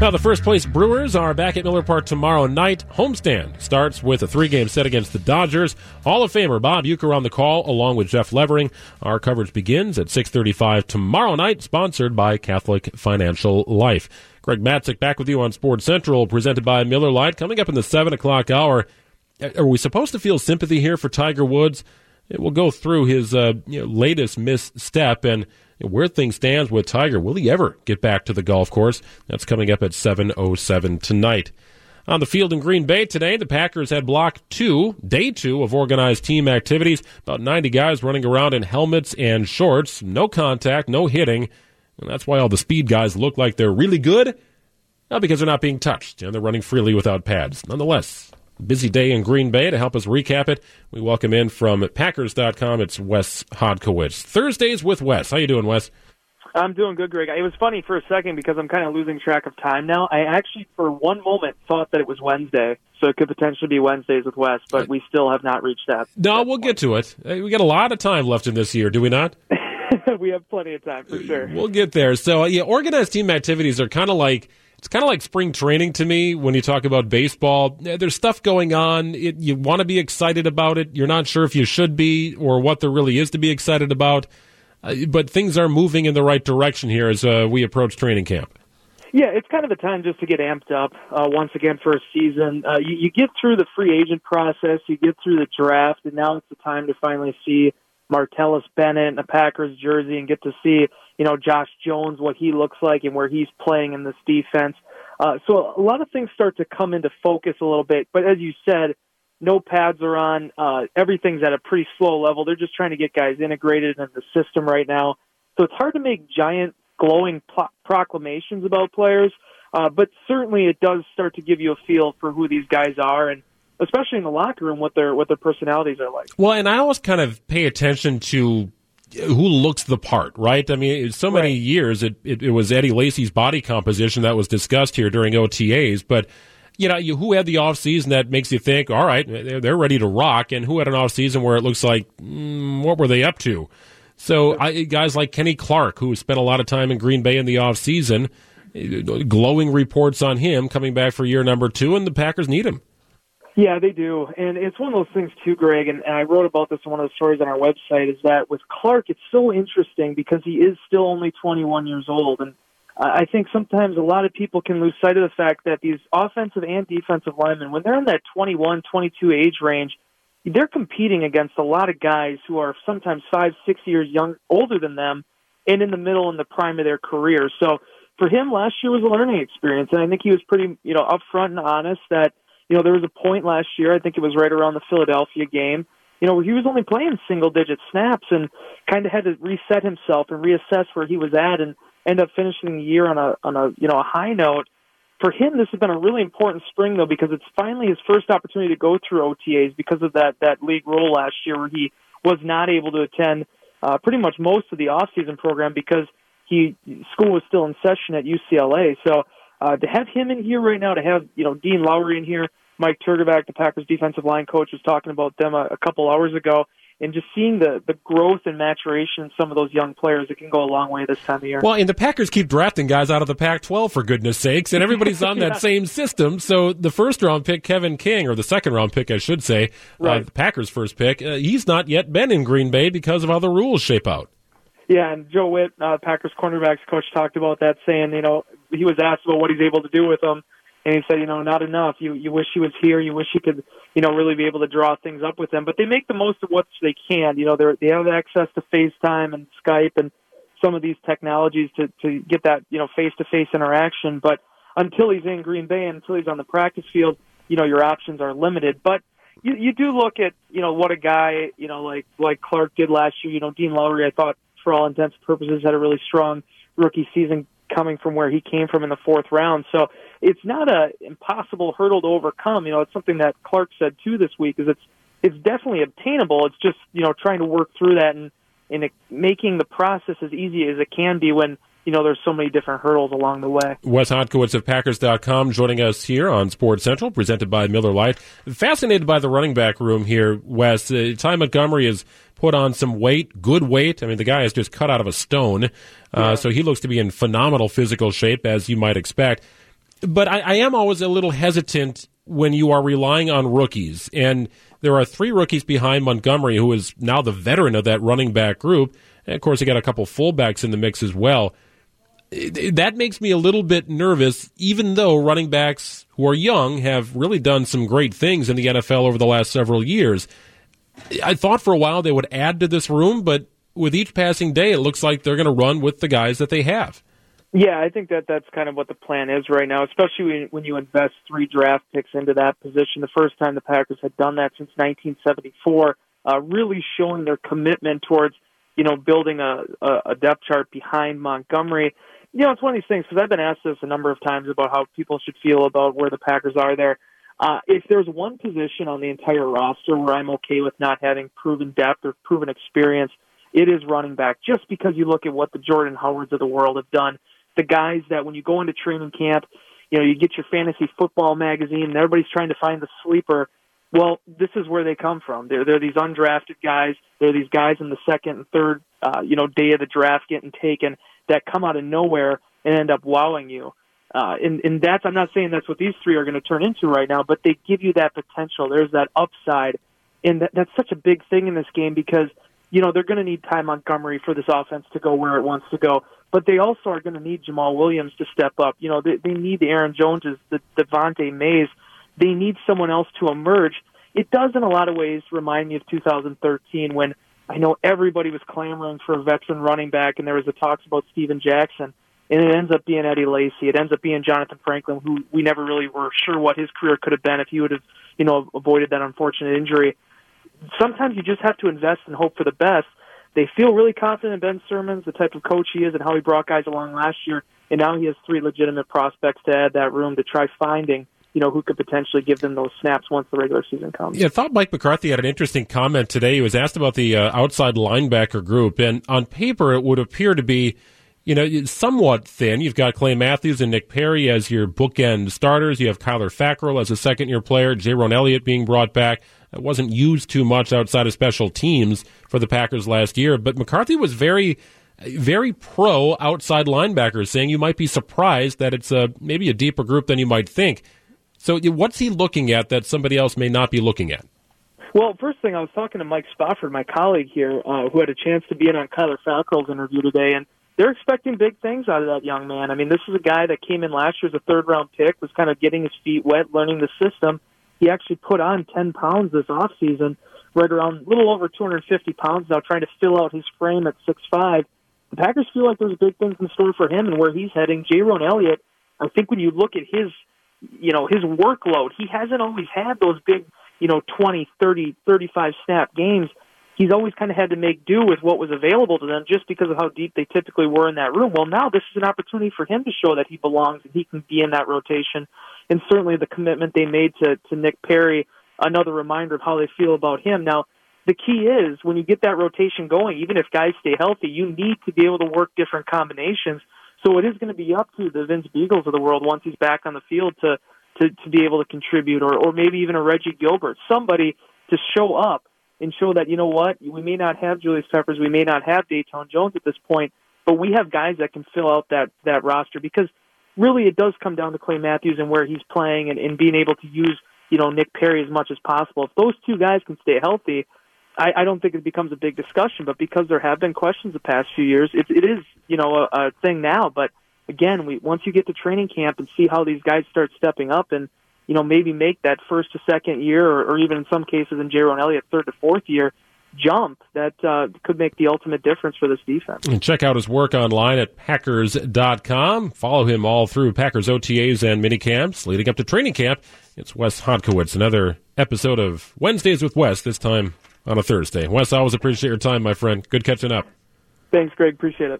Now, the first place Brewers are back at Miller Park tomorrow night. Homestand starts with a three game set against the Dodgers. Hall of Famer Bob Uecker on the call, along with Jeff Levering. Our coverage begins at 6.35 tomorrow night, sponsored by Catholic Financial Life. Greg Matzek back with you on Sports Central, presented by Miller Lite. Coming up in the 7 o'clock hour, are we supposed to feel sympathy here for Tiger Woods? We'll go through his uh, you know, latest misstep and where things stands with Tiger. Will he ever get back to the golf course? That's coming up at 7.07 tonight. On the field in Green Bay today, the Packers had block two, day two of organized team activities. About 90 guys running around in helmets and shorts. No contact, no hitting. And that's why all the speed guys look like they're really good. Not because they're not being touched and they're running freely without pads. Nonetheless, busy day in Green Bay. To help us recap it, we welcome in from Packers.com. It's Wes Hodkiewicz. Thursdays with Wes. How you doing, Wes? I'm doing good, Greg. It was funny for a second because I'm kind of losing track of time now. I actually, for one moment, thought that it was Wednesday, so it could potentially be Wednesdays with Wes, but we still have not reached that. No, we'll get to it. We got a lot of time left in this year, do we not? we have plenty of time for sure. We'll get there. So, yeah, organized team activities are kind of like it's kind of like spring training to me when you talk about baseball. There's stuff going on. It, you want to be excited about it. You're not sure if you should be or what there really is to be excited about. Uh, but things are moving in the right direction here as uh, we approach training camp. Yeah, it's kind of a time just to get amped up uh, once again for a season. Uh, you, you get through the free agent process, you get through the draft, and now it's the time to finally see Martellus Bennett in a Packers jersey and get to see you know, Josh Jones, what he looks like and where he's playing in this defense. Uh, so a lot of things start to come into focus a little bit. But as you said, no pads are on. Uh, everything's at a pretty slow level. They're just trying to get guys integrated in the system right now. So it's hard to make giant glowing pro- proclamations about players. Uh, but certainly it does start to give you a feel for who these guys are and especially in the locker room what their what their personalities are like. Well, and I always kind of pay attention to who looks the part, right? I mean, so many right. years it, it, it, was Eddie Lacy's body composition that was discussed here during OTAs, but you know, you, who had the off season that makes you think, all right, they're, they're ready to rock, and who had an off season where it looks like, mm, what were they up to? So I, guys like Kenny Clark, who spent a lot of time in Green Bay in the off season, glowing reports on him coming back for year number two, and the Packers need him. Yeah, they do. And it's one of those things too, Greg, and, and I wrote about this in one of the stories on our website, is that with Clark, it's so interesting because he is still only 21 years old. And I think sometimes a lot of people can lose sight of the fact that these offensive and defensive linemen, when they're in that 21, 22 age range, they're competing against a lot of guys who are sometimes five, six years young, older than them, and in the middle and the prime of their career. So for him, last year was a learning experience, and I think he was pretty, you know, upfront and honest that – you know, there was a point last year, I think it was right around the Philadelphia game, you know, where he was only playing single digit snaps and kind of had to reset himself and reassess where he was at and end up finishing the year on a on a you know a high note. For him, this has been a really important spring though because it's finally his first opportunity to go through OTAs because of that that league rule last year where he was not able to attend uh, pretty much most of the off season program because he school was still in session at UCLA. So uh, to have him in here right now, to have you know Dean Lowry in here, Mike Trgovac, the Packers defensive line coach, was talking about them a, a couple hours ago, and just seeing the the growth and maturation in some of those young players, it can go a long way this time of year. Well, and the Packers keep drafting guys out of the Pac-12 for goodness sakes, and everybody's on yeah. that same system. So the first round pick, Kevin King, or the second round pick, I should say, uh, right. uh, the Packers' first pick, uh, he's not yet been in Green Bay because of how the rules shape out. Yeah, and Joe Whitt, uh, Packers cornerbacks coach, talked about that, saying, you know, he was asked about what he's able to do with them, and he said, you know, not enough. You you wish he was here. You wish he could, you know, really be able to draw things up with them. But they make the most of what they can. You know, they they have access to FaceTime and Skype and some of these technologies to to get that you know face to face interaction. But until he's in Green Bay, and until he's on the practice field, you know, your options are limited. But you you do look at you know what a guy you know like like Clark did last year. You know, Dean Lowry, I thought for all intents and purposes had a really strong rookie season coming from where he came from in the fourth round. So it's not a impossible hurdle to overcome. You know, it's something that Clark said too this week. Is it's it's definitely obtainable. It's just you know trying to work through that and and making the process as easy as it can be when you know, there's so many different hurdles along the way. Wes Hodkiewicz of Packers.com joining us here on Sports Central, presented by Miller Lite. Fascinated by the running back room here, Wes. Uh, Ty Montgomery has put on some weight, good weight. I mean, the guy is just cut out of a stone. Uh, yeah. So he looks to be in phenomenal physical shape, as you might expect. but I, I am always a little hesitant when you are relying on rookies. And there are three rookies behind Montgomery, who is now the veteran of that running back group. And of course, you got a couple fullbacks in the mix as well. That makes me a little bit nervous, even though running backs who are young have really done some great things in the NFL over the last several years. I thought for a while they would add to this room, but with each passing day, it looks like they're going to run with the guys that they have. Yeah, I think that that's kind of what the plan is right now, especially when, you invest three draft picks into that position. The first time the Packers had done that since 1974, uh, really showing their commitment towards, you know, building a, a depth chart behind Montgomery. You know, it's one of these things because I've been asked this a number of times about how people should feel about where the Packers are there. Uh, if there's one position on the entire roster where I'm okay with not having proven depth or proven experience, it is running back. Just because you look at what the Jordan Howards of the world have done the guys that when you go into training camp, you know, you get your fantasy football magazine and everybody's trying to find the sleeper. Well, this is where they come from. They're they're these undrafted guys. They're these guys in the second and third, uh, you know, day of the draft getting taken that come out of nowhere and end up wowing you. Uh, and, and that's, I'm not saying that's what these three are going to turn into right now, but they give you that potential. There's that upside. And that, that's such a big thing in this game because, you know, they're going to need Ty Montgomery for this offense to go where it wants to go but they also are going to need Jamaal Williams to step up. You know, they, they need the Aaron Joneses, the Devante Mays. They need someone else to emerge. It does, in a lot of ways, remind me of 2013 when I know everybody was clamoring for a veteran running back, and there was the talks about Steven Jackson, and it ends up being Eddie Lacy. It ends up being Jonathan Franklin, who we never really were sure what his career could have been if he would have, you know, avoided that unfortunate injury. Sometimes you just have to invest and hope for the best they feel really confident in Ben Sirmans, the type of coach he is, and how he brought guys along last year. And now he has three legitimate prospects to add that room to try finding you know, who could potentially give them those snaps once the regular season comes. Yeah, I thought Mike McCarthy had an interesting comment today. He was asked about the uh, outside linebacker group, and on paper, it would appear to be, you know, somewhat thin. You've got Clay Matthews and Nick Perry as your bookend starters. You have Kyler Fackrell as a second year player, Jayrone Elliott being brought back wasn't used too much outside of special teams for the Packers last year. But McCarthy was very, very pro outside linebackers, saying you might be surprised that it's a maybe a deeper group than you might think. So, what's he looking at that somebody else may not be looking at? Well, first thing, I was talking to Mike Spofford, my colleague here, uh, who had a chance to be in on Kyler Fackrell's interview today, and they're expecting big things out of that young man. I mean, this is a guy that came in last year as a third round pick, was kind of getting his feet wet, learning the system, he actually put on 10 pounds this off season, right around a little over 250 pounds now, trying to fill out his frame at 6'5. The Packers feel like there's big things in store for him and where he's heading. Jayrone Elliott, I think when you look at his, you know, his workload, he hasn't always had those big, you know, 20, 30, 35 snap games he's always kind of had to make do with what was available to them just because of how deep they typically were in that room. Well, now this is an opportunity for him to show that he belongs and he can be in that rotation. And certainly the commitment they made to, to Nick Perry, another reminder of how they feel about him. Now, the key is when you get that rotation going, even if guys stay healthy, you need to be able to work different combinations. So it is going to be up to the Vince Biegels of the world once he's back on the field to to, to be able to contribute, or or maybe even a Reggie Gilbert, somebody to show up and show that you know what we may not have Julius Peppers, we may not have Datone Jones at this point, but we have guys that can fill out that that roster because really it does come down to Clay Matthews and where he's playing and, and being able to use you know Nick Perry as much as possible. If those two guys can stay healthy, I, I don't think it becomes a big discussion. But because there have been questions the past few years, it, it is you know a, a thing now. But again, we once you get to training camp and see how these guys start stepping up and you know, maybe make that first to second year, or, or even in some cases in Jayrone Elliott, third to fourth year jump that uh, could make the ultimate difference for this defense. And check out his work online at Packers.com. Follow him all through Packers OTAs and minicamps leading up to training camp. It's Wes Hodkiewicz, another episode of Wednesdays with Wes, this time on a Thursday. Wes, I always appreciate your time, my friend. Good catching up. Thanks, Greg. Appreciate it.